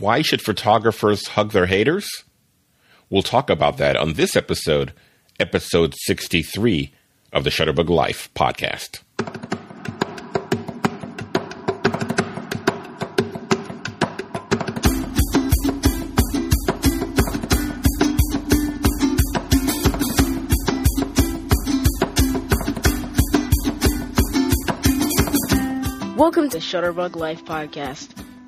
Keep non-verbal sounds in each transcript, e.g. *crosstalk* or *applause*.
Why should photographers hug their haters? We'll talk about that on this episode, episode 63 of the Shutterbug Life podcast. Welcome to Shutterbug Life Podcast.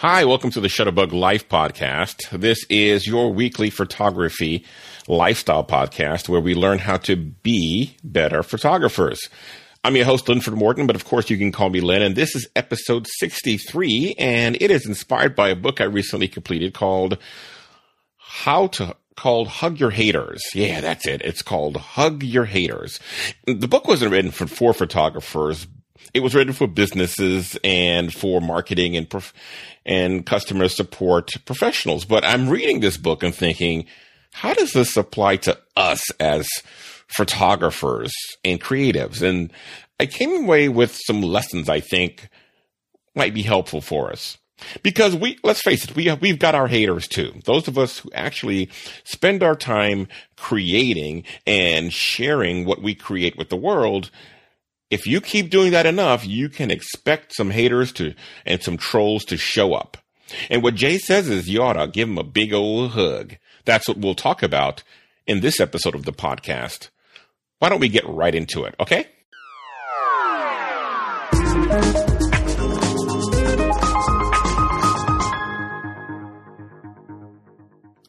Hi, welcome to the Shutterbug Life podcast. This is your weekly photography lifestyle podcast where we learn how to be better photographers. I'm your host, Linford Morton, but of course you can call me Lynn, and this is episode 63, and it is inspired by a book I recently completed called How to called Hug Your Haters. Yeah, that's it. It's called Hug Your Haters. The book wasn't written for, for photographers, it was written for businesses and for marketing and prof- and customer support professionals. But I'm reading this book and thinking, how does this apply to us as photographers and creatives? And I came away with some lessons I think might be helpful for us. Because we, let's face it, we have, we've got our haters too. Those of us who actually spend our time creating and sharing what we create with the world if you keep doing that enough, you can expect some haters to and some trolls to show up. And what Jay says is you ought to give him a big old hug. That's what we'll talk about in this episode of the podcast. Why don't we get right into it, okay?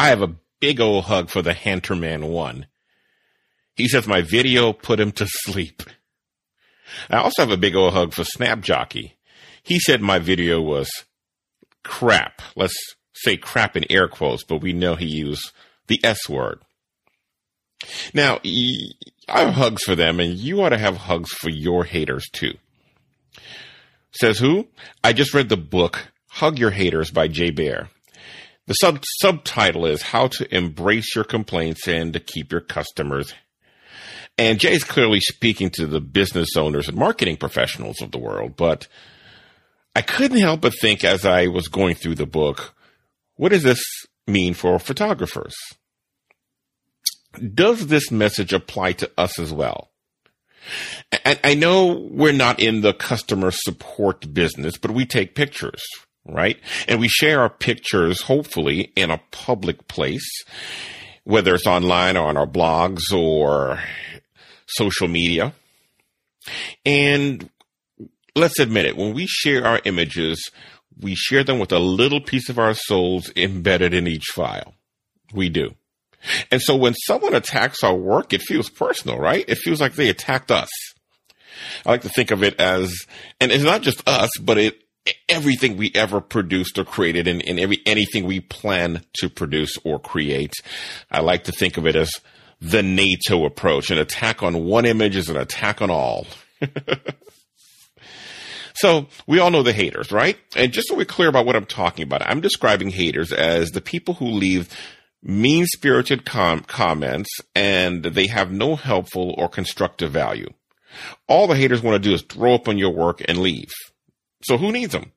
I have a big old hug for the Hanterman one. He says my video put him to sleep. I also have a big old hug for Snap Jockey. He said my video was crap. Let's say crap in air quotes, but we know he used the S word. Now, I have hugs for them, and you ought to have hugs for your haters too. Says who? I just read the book Hug Your Haters by Jay Baer. The sub- subtitle is How to Embrace Your Complaints and to Keep Your Customers and Jay's clearly speaking to the business owners and marketing professionals of the world, but I couldn't help but think as I was going through the book, what does this mean for photographers? Does this message apply to us as well? I know we're not in the customer support business, but we take pictures, right? And we share our pictures, hopefully, in a public place, whether it's online or on our blogs or social media. And let's admit it, when we share our images, we share them with a little piece of our souls embedded in each file. We do. And so when someone attacks our work, it feels personal, right? It feels like they attacked us. I like to think of it as, and it's not just us, but it, everything we ever produced or created and, and every, anything we plan to produce or create. I like to think of it as the NATO approach. An attack on one image is an attack on all. *laughs* so we all know the haters, right? And just so we're clear about what I'm talking about, I'm describing haters as the people who leave mean spirited com- comments and they have no helpful or constructive value. All the haters want to do is throw up on your work and leave. So who needs them?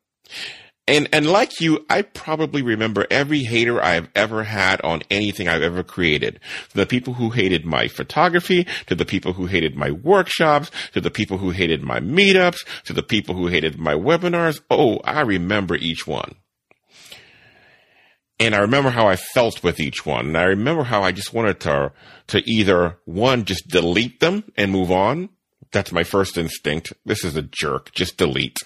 And, and like you, I probably remember every hater I've ever had on anything I've ever created. To the people who hated my photography, to the people who hated my workshops, to the people who hated my meetups, to the people who hated my webinars. Oh, I remember each one. And I remember how I felt with each one. And I remember how I just wanted to, to either one, just delete them and move on. That's my first instinct. This is a jerk. Just delete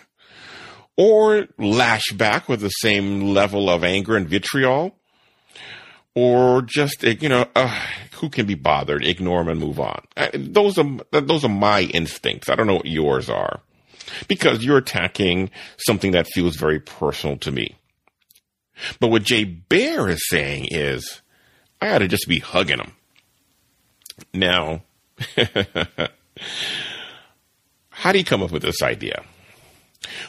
or lash back with the same level of anger and vitriol, or just you know uh, who can be bothered, ignore them and move on. Uh, those are those are my instincts. I don't know what yours are, because you're attacking something that feels very personal to me. But what Jay Baer is saying is, I ought to just be hugging them. Now, *laughs* how do you come up with this idea?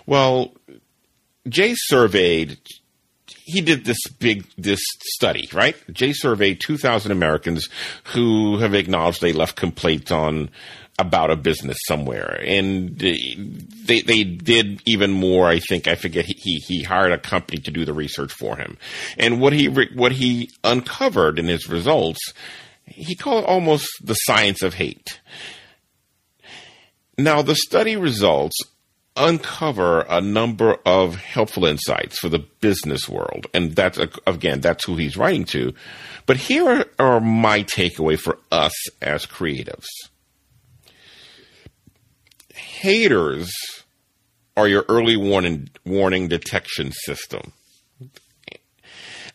Well, Jay surveyed he did this big this study, right? Jay surveyed 2,000 Americans who have acknowledged they left complaints on about a business somewhere, and they they did even more. I think I forget he he hired a company to do the research for him, and what he what he uncovered in his results, he called it almost the science of hate. Now the study results uncover a number of helpful insights for the business world. And that's, again, that's who he's writing to. But here are my takeaway for us as creatives. Haters are your early warning, warning detection system.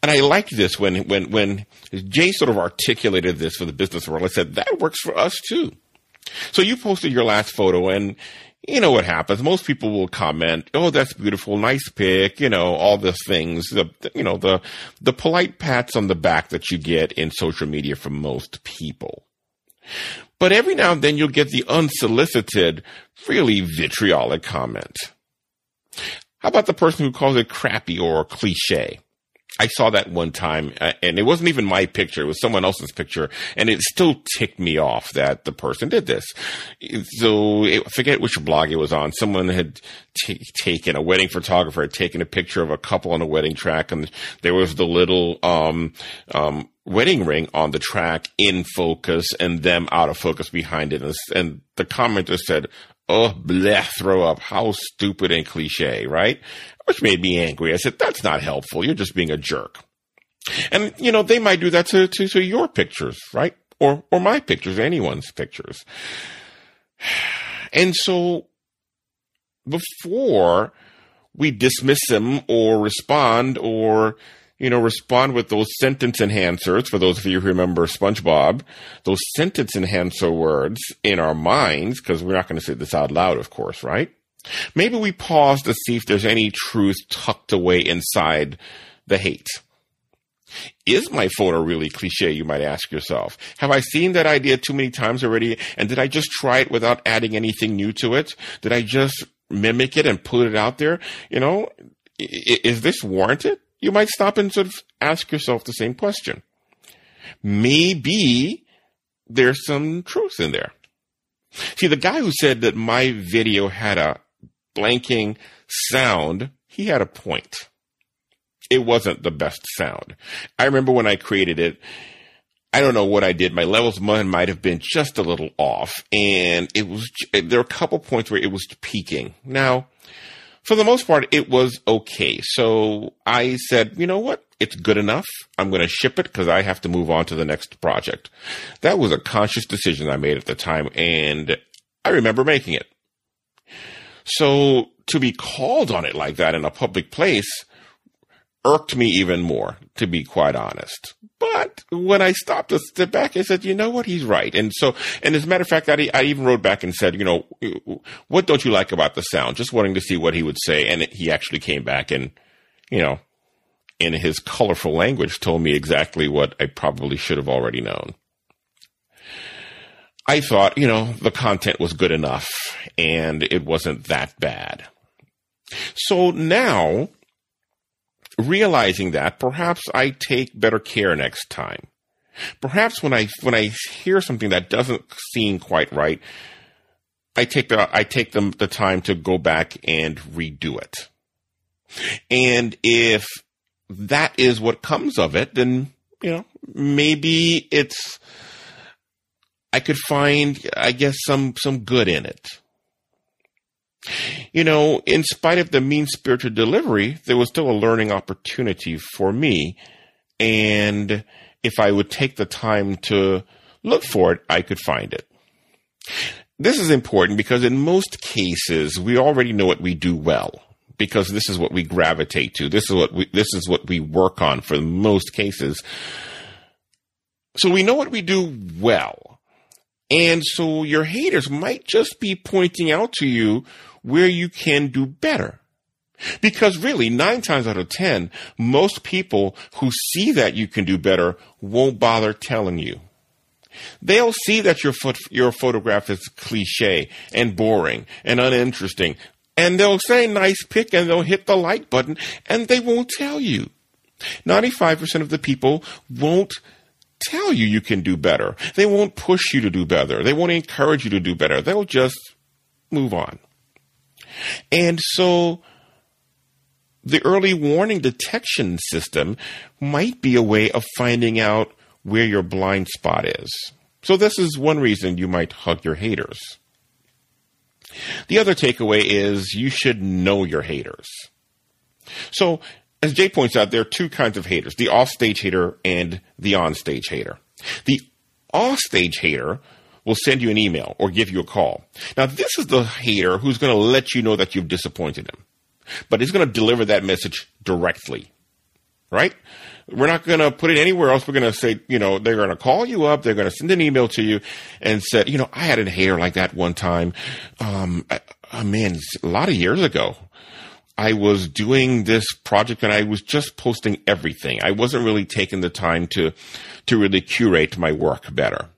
And I like this when, when, when Jay sort of articulated this for the business world. I said, that works for us too. So you posted your last photo and you know what happens. Most people will comment, "Oh, that's beautiful, nice pic," you know, all the things, the you know, the the polite pats on the back that you get in social media from most people. But every now and then you'll get the unsolicited, really vitriolic comment. How about the person who calls it crappy or cliche? I saw that one time, uh, and it wasn't even my picture; it was someone else's picture, and it still ticked me off that the person did this. So I forget which blog it was on. Someone had t- taken a wedding photographer had taken a picture of a couple on a wedding track, and there was the little um, um, wedding ring on the track in focus, and them out of focus behind it, and, and the commenter said, "Oh, bleh, throw up! How stupid and cliche!" Right? which made me angry. I said, that's not helpful. You're just being a jerk. And, you know, they might do that to, to, to your pictures, right? Or, or my pictures, anyone's pictures. *sighs* And so before we dismiss them or respond or, you know, respond with those sentence enhancers, for those of you who remember SpongeBob, those sentence enhancer words in our minds, because we're not going to say this out loud, of course, right? Maybe we pause to see if there's any truth tucked away inside the hate. Is my photo really cliche? You might ask yourself. Have I seen that idea too many times already? And did I just try it without adding anything new to it? Did I just mimic it and put it out there? You know, is this warranted? You might stop and sort of ask yourself the same question. Maybe there's some truth in there. See, the guy who said that my video had a blanking sound, he had a point. It wasn't the best sound. I remember when I created it, I don't know what I did. My levels might have been just a little off, and it was. There were a couple points where it was peaking. Now, for the most part, it was okay. So I said, you know what? It's good enough. I'm going to ship it because I have to move on to the next project. That was a conscious decision I made at the time, and I remember making it. So to be called on it like that in a public place irked me even more, to be quite honest. But when I stopped to step back, I said, you know what? He's right. And so, and as a matter of fact, I, I even wrote back and said, you know, what don't you like about the sound? Just wanting to see what he would say. And he actually came back and, you know, in his colorful language told me exactly what I probably should have already known. I thought, you know, the content was good enough and it wasn't that bad. So now, realizing that, perhaps I take better care next time. Perhaps when I when I hear something that doesn't seem quite right, I take the I take them the time to go back and redo it. And if that is what comes of it, then you know maybe it's I could find, I guess, some, some good in it. You know, in spite of the mean spirited delivery, there was still a learning opportunity for me. And if I would take the time to look for it, I could find it. This is important because in most cases, we already know what we do well because this is what we gravitate to. This is what we, this is what we work on for most cases. So we know what we do well. And so your haters might just be pointing out to you where you can do better. Because really, nine times out of ten, most people who see that you can do better won't bother telling you. They'll see that your foot, your photograph is cliche and boring and uninteresting, and they'll say nice pic and they'll hit the like button and they won't tell you. 95% of the people won't tell you you can do better. They won't push you to do better. They won't encourage you to do better. They'll just move on. And so the early warning detection system might be a way of finding out where your blind spot is. So this is one reason you might hug your haters. The other takeaway is you should know your haters. So, as Jay points out, there are two kinds of haters the offstage hater and the onstage hater. The offstage hater will send you an email or give you a call. Now, this is the hater who's going to let you know that you've disappointed him, but he's going to deliver that message directly, right? We're not going to put it anywhere else. We're going to say, you know, they're going to call you up. They're going to send an email to you and say, you know, I had a hater like that one time. Um, I, oh man, a lot of years ago. I was doing this project and I was just posting everything. I wasn't really taking the time to, to really curate my work better.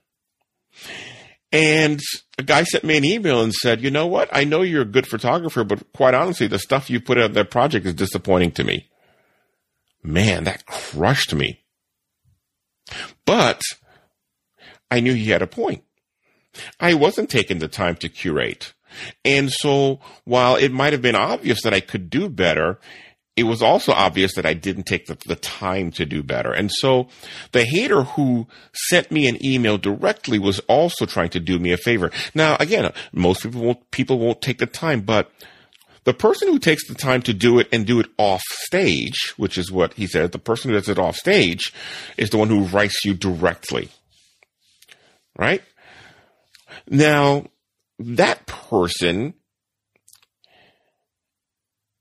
And a guy sent me an email and said, you know what? I know you're a good photographer, but quite honestly, the stuff you put out that project is disappointing to me man, that crushed me. But I knew he had a point. I wasn't taking the time to curate. And so while it might have been obvious that I could do better, it was also obvious that I didn't take the, the, time to do better. And so the hater who sent me an email directly was also trying to do me a favor. Now, again, most people won't, people won't take the time, but the person who takes the time to do it and do it off stage, which is what he said, the person who does it off stage is the one who writes you directly. Right? Now, that person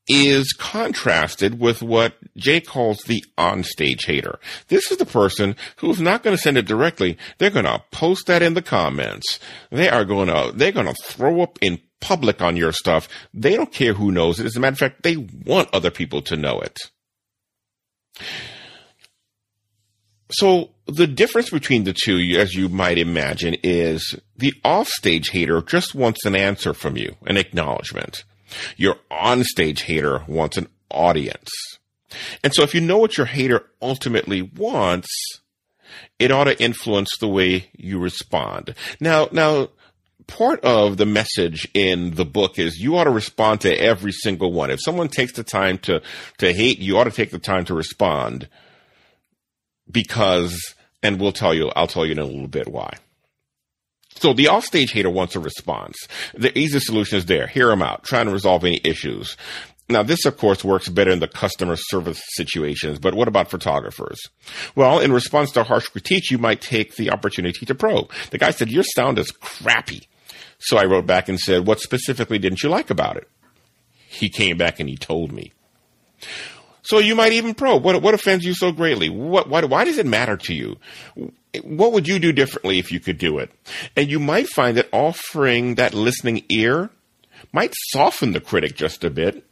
is contrasted with what Jay calls the onstage hater. This is the person who's not going to send it directly. They're going to post that in the comments. They are going to, they're going to throw up in public on your stuff. They don't care who knows it. As a matter of fact, they want other people to know it. So the difference between the two, as you might imagine, is the offstage hater just wants an answer from you, an acknowledgement. Your onstage hater wants an audience. And so if you know what your hater ultimately wants, it ought to influence the way you respond. Now, now, part of the message in the book is you ought to respond to every single one. If someone takes the time to, to hate, you ought to take the time to respond because, and we'll tell you, I'll tell you in a little bit why. So the offstage hater wants a response. The easy solution is there. Hear them out. Trying to resolve any issues. Now, this, of course, works better in the customer service situations, but what about photographers? Well, in response to harsh critique, you might take the opportunity to probe. The guy said, your sound is crappy. So I wrote back and said, What specifically didn't you like about it? He came back and he told me. So you might even probe. What, what offends you so greatly? What, why, why does it matter to you? What would you do differently if you could do it? And you might find that offering that listening ear might soften the critic just a bit,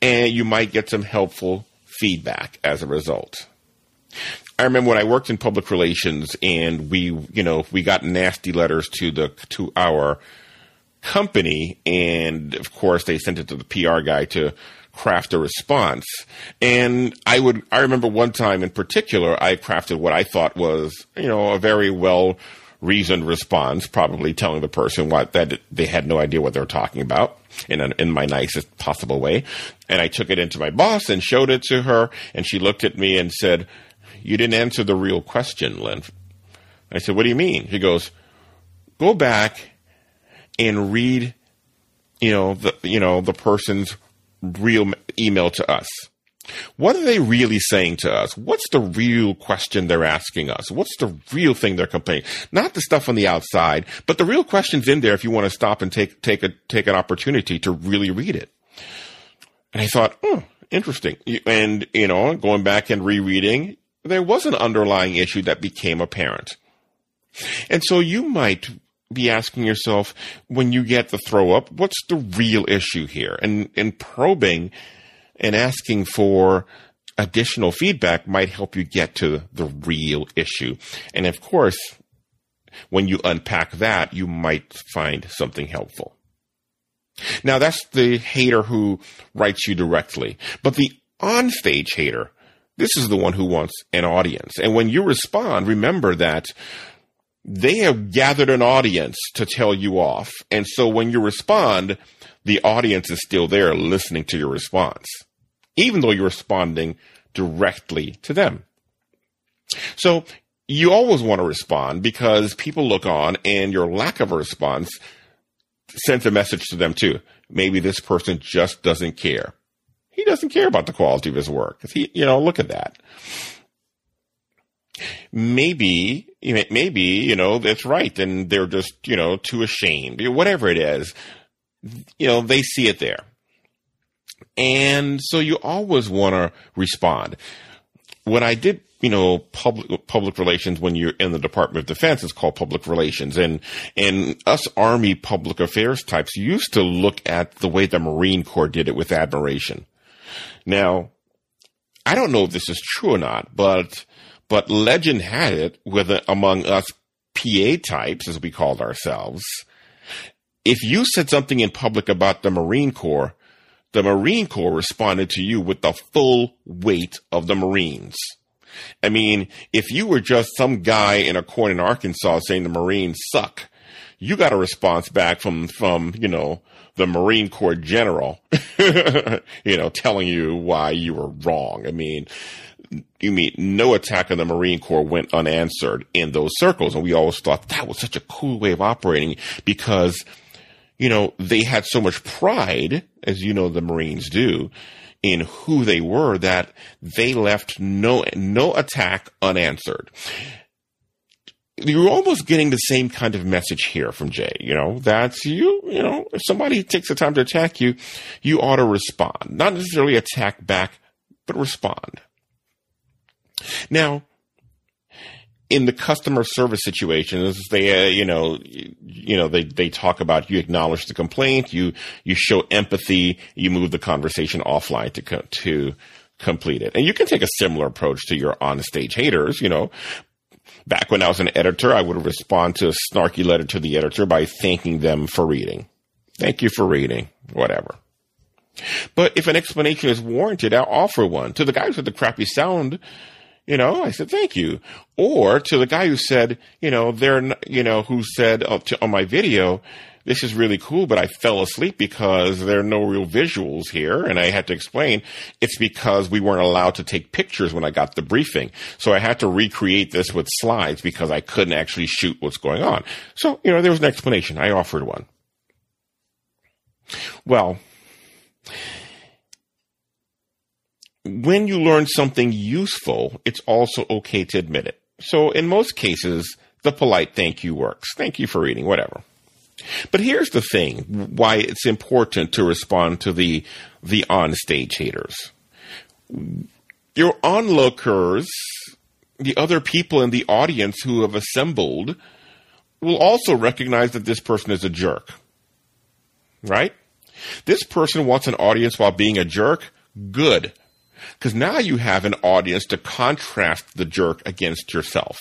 and you might get some helpful feedback as a result. I remember when I worked in public relations and we, you know, we got nasty letters to the, to our company. And of course they sent it to the PR guy to craft a response. And I would, I remember one time in particular, I crafted what I thought was, you know, a very well reasoned response, probably telling the person what that they had no idea what they were talking about in an, in my nicest possible way. And I took it into my boss and showed it to her and she looked at me and said, you didn't answer the real question, Len. I said, What do you mean? He goes, Go back and read, you know, the you know, the person's real email to us. What are they really saying to us? What's the real question they're asking us? What's the real thing they're complaining? Not the stuff on the outside, but the real questions in there if you want to stop and take take a take an opportunity to really read it. And I thought, oh, interesting. And you know, going back and rereading, there was an underlying issue that became apparent. And so you might be asking yourself when you get the throw up, what's the real issue here? And in probing, and asking for additional feedback might help you get to the real issue. And of course, when you unpack that, you might find something helpful. Now that's the hater who writes you directly, but the onstage hater, this is the one who wants an audience. And when you respond, remember that they have gathered an audience to tell you off. And so when you respond, the audience is still there listening to your response, even though you're responding directly to them. So you always want to respond because people look on and your lack of a response sends a message to them too. Maybe this person just doesn't care. He doesn't care about the quality of his work. He, you know, look at that. Maybe, maybe, you know, that's right. And they're just, you know, too ashamed, whatever it is, you know, they see it there. And so you always want to respond. When I did, you know, public, public relations when you're in the Department of Defense, it's called public relations. And, and us Army public affairs types used to look at the way the Marine Corps did it with admiration. Now, I don't know if this is true or not, but, but legend had it with among us PA types, as we called ourselves. If you said something in public about the Marine Corps, the Marine Corps responded to you with the full weight of the Marines. I mean, if you were just some guy in a corner in Arkansas saying the Marines suck, you got a response back from, from, you know, the Marine Corps general, *laughs* you know, telling you why you were wrong. I mean, you mean no attack on the Marine Corps went unanswered in those circles. And we always thought that was such a cool way of operating because you know, they had so much pride, as you know, the Marines do, in who they were that they left no, no attack unanswered. You're almost getting the same kind of message here from Jay. You know, that's you, you know, if somebody takes the time to attack you, you ought to respond. Not necessarily attack back, but respond. Now, in the customer service situations, they, uh, you know, you, know, they, they talk about you acknowledge the complaint, you, you show empathy, you move the conversation offline to, co- to complete it. And you can take a similar approach to your on stage haters, you know. Back when I was an editor, I would respond to a snarky letter to the editor by thanking them for reading. Thank you for reading, whatever. But if an explanation is warranted, I'll offer one. To the guys with the crappy sound, you know, I said, thank you. Or to the guy who said, you know, they're, you know, who said uh, to, on my video, this is really cool, but I fell asleep because there are no real visuals here. And I had to explain it's because we weren't allowed to take pictures when I got the briefing. So I had to recreate this with slides because I couldn't actually shoot what's going on. So, you know, there was an explanation. I offered one. Well, when you learn something useful, it's also okay to admit it. So in most cases, the polite thank you works. Thank you for reading, whatever. But here's the thing why it's important to respond to the the on-stage haters. Your onlookers, the other people in the audience who have assembled, will also recognize that this person is a jerk. Right? This person wants an audience while being a jerk. Good. Because now you have an audience to contrast the jerk against yourself.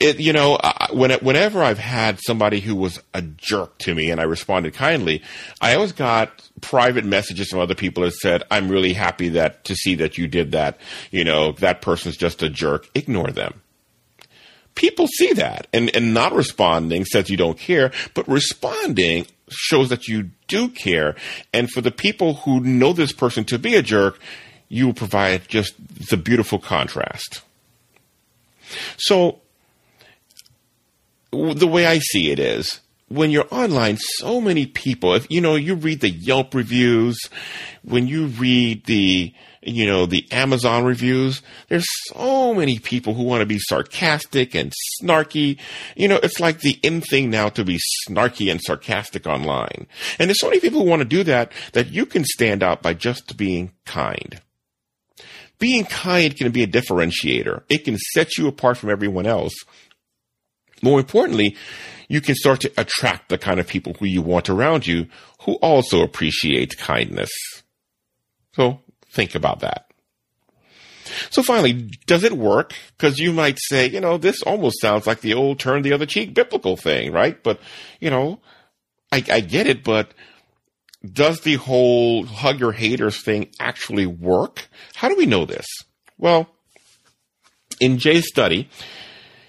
It, you know, when it, whenever I've had somebody who was a jerk to me and I responded kindly, I always got private messages from other people that said, "I'm really happy that to see that you did that. You know, that person's just a jerk. Ignore them." People see that, and and not responding says you don't care, but responding shows that you do care. And for the people who know this person to be a jerk, you provide just the beautiful contrast. So, the way I see it is, when you're online, so many people, if you know, you read the Yelp reviews, when you read the you know, the Amazon reviews. There's so many people who want to be sarcastic and snarky. You know, it's like the in thing now to be snarky and sarcastic online. And there's so many people who want to do that that you can stand out by just being kind. Being kind can be a differentiator. It can set you apart from everyone else. More importantly, you can start to attract the kind of people who you want around you who also appreciate kindness. So think about that. So finally, does it work? Because you might say, you know, this almost sounds like the old turn the other cheek biblical thing, right? But, you know, I, I get it, but does the whole hug your haters thing actually work? How do we know this? Well, in Jay's study,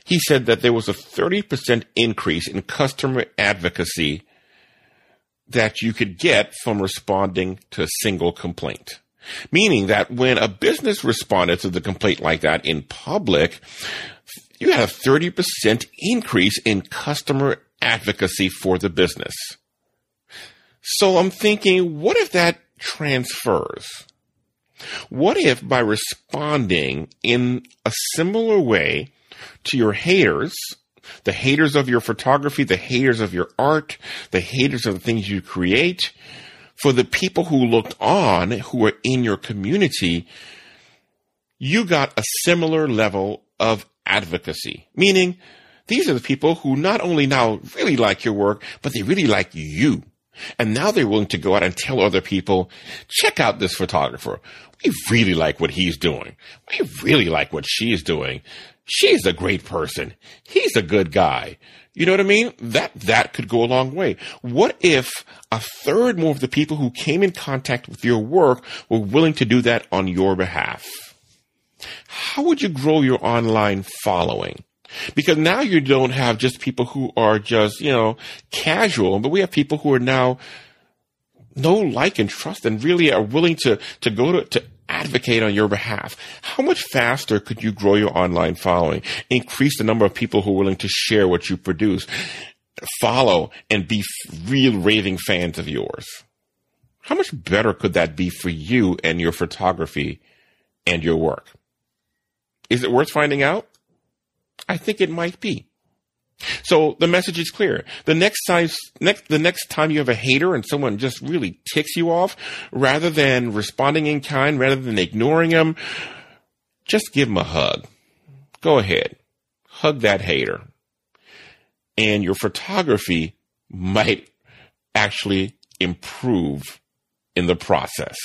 he said that there was a 30% increase in customer advocacy that you could get from responding to a single complaint. Meaning that when a business responded to the complaint like that in public, you had a 30% increase in customer advocacy for the business. So I'm thinking, what if that transfers? What if by responding in a similar way to your haters, the haters of your photography, the haters of your art, the haters of the things you create, for the people who looked on, who were in your community, you got a similar level of advocacy. Meaning, these are the people who not only now really like your work, but they really like you. And now they're willing to go out and tell other people, check out this photographer. We really like what he's doing. We really like what she's doing. She's a great person. He's a good guy. You know what I mean? That, that could go a long way. What if a third more of the people who came in contact with your work were willing to do that on your behalf? How would you grow your online following? Because now you don't have just people who are just, you know, casual, but we have people who are now know, like, and trust and really are willing to, to go to, to advocate on your behalf. How much faster could you grow your online following? Increase the number of people who are willing to share what you produce, follow, and be real raving fans of yours. How much better could that be for you and your photography and your work? Is it worth finding out? I think it might be. So the message is clear. The next time, next, the next time you have a hater and someone just really ticks you off, rather than responding in kind, rather than ignoring them, just give them a hug. Go ahead. Hug that hater. And your photography might actually improve in the process.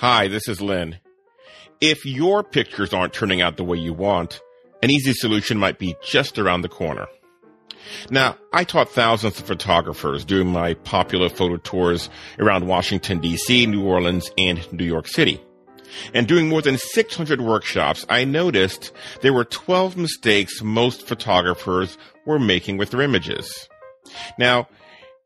Hi, this is Lynn. If your pictures aren't turning out the way you want, an easy solution might be just around the corner. Now, I taught thousands of photographers doing my popular photo tours around Washington, D.C., New Orleans, and New York City. And doing more than 600 workshops, I noticed there were 12 mistakes most photographers were making with their images. Now,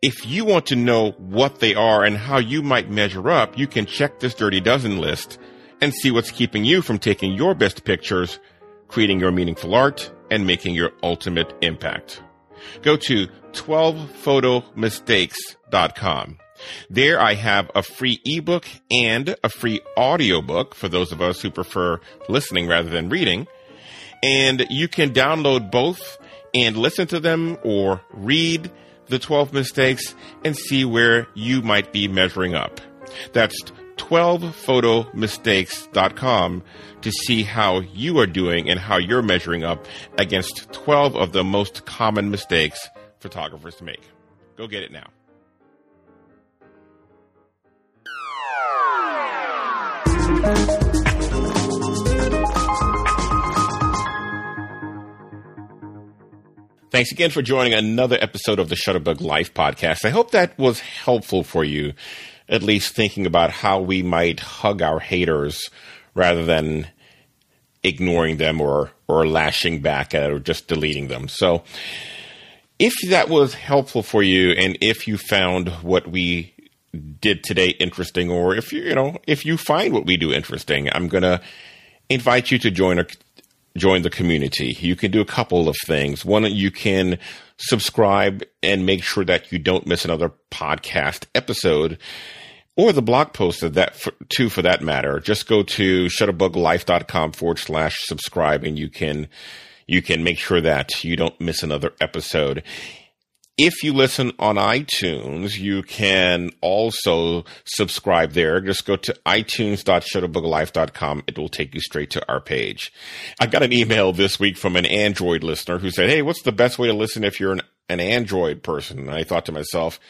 if you want to know what they are and how you might measure up, you can check this Dirty Dozen list and see what's keeping you from taking your best pictures, creating your meaningful art, and making your ultimate impact. Go to 12photomistakes.com. There I have a free ebook and a free audiobook for those of us who prefer listening rather than reading. And you can download both and listen to them or read the 12 mistakes and see where you might be measuring up. That's 12photomistakes.com to see how you are doing and how you're measuring up against 12 of the most common mistakes photographers make. Go get it now. Thanks again for joining another episode of the Shutterbug Life podcast. I hope that was helpful for you, at least thinking about how we might hug our haters rather than ignoring them or, or lashing back at or just deleting them. So if that was helpful for you and if you found what we did today interesting or if you, you know, if you find what we do interesting, I'm going to invite you to join our join the community. You can do a couple of things. One, you can subscribe and make sure that you don't miss another podcast episode or the blog post of that for, too, for that matter. Just go to shutterbuglife.com forward slash subscribe and you can, you can make sure that you don't miss another episode. If you listen on iTunes, you can also subscribe there. Just go to itunes.shutterbuglife.com. It will take you straight to our page. I got an email this week from an Android listener who said, Hey, what's the best way to listen if you're an, an Android person? And I thought to myself,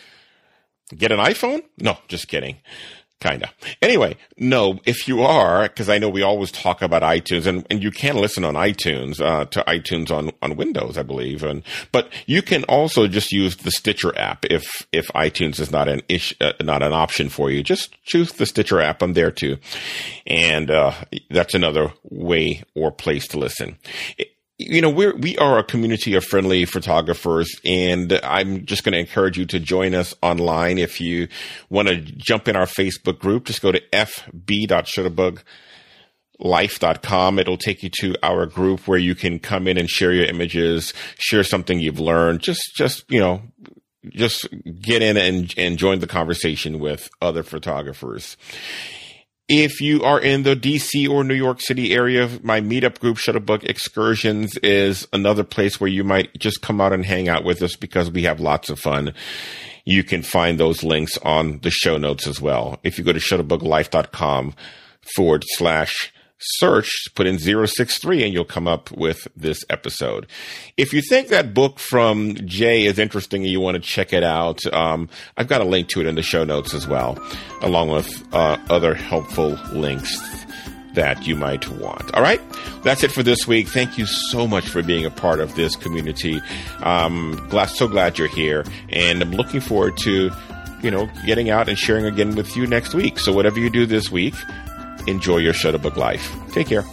get an iPhone? No, just kidding. Kinda. Anyway, no, if you are, because I know we always talk about iTunes, and, and you can listen on iTunes uh, to iTunes on, on Windows, I believe, and but you can also just use the Stitcher app if if iTunes is not an ish, uh, not an option for you. Just choose the Stitcher app. I'm there too, and uh, that's another way or place to listen. You know, we're, we are a community of friendly photographers and I'm just going to encourage you to join us online. If you want to jump in our Facebook group, just go to fb.shutterbuglife.com. It'll take you to our group where you can come in and share your images, share something you've learned. Just, just, you know, just get in and, and join the conversation with other photographers. If you are in the DC or New York City area, my meetup group, Shutterbug Excursions, is another place where you might just come out and hang out with us because we have lots of fun. You can find those links on the show notes as well. If you go to shutterbuglife.com forward slash search, put in 063 and you'll come up with this episode. If you think that book from Jay is interesting and you want to check it out, um, I've got a link to it in the show notes as well, along with uh, other helpful links that you might want. All right. That's it for this week. Thank you so much for being a part of this community. Um, glad, so glad you're here and I'm looking forward to, you know, getting out and sharing again with you next week. So whatever you do this week, enjoy your Shutterbug life. Take care.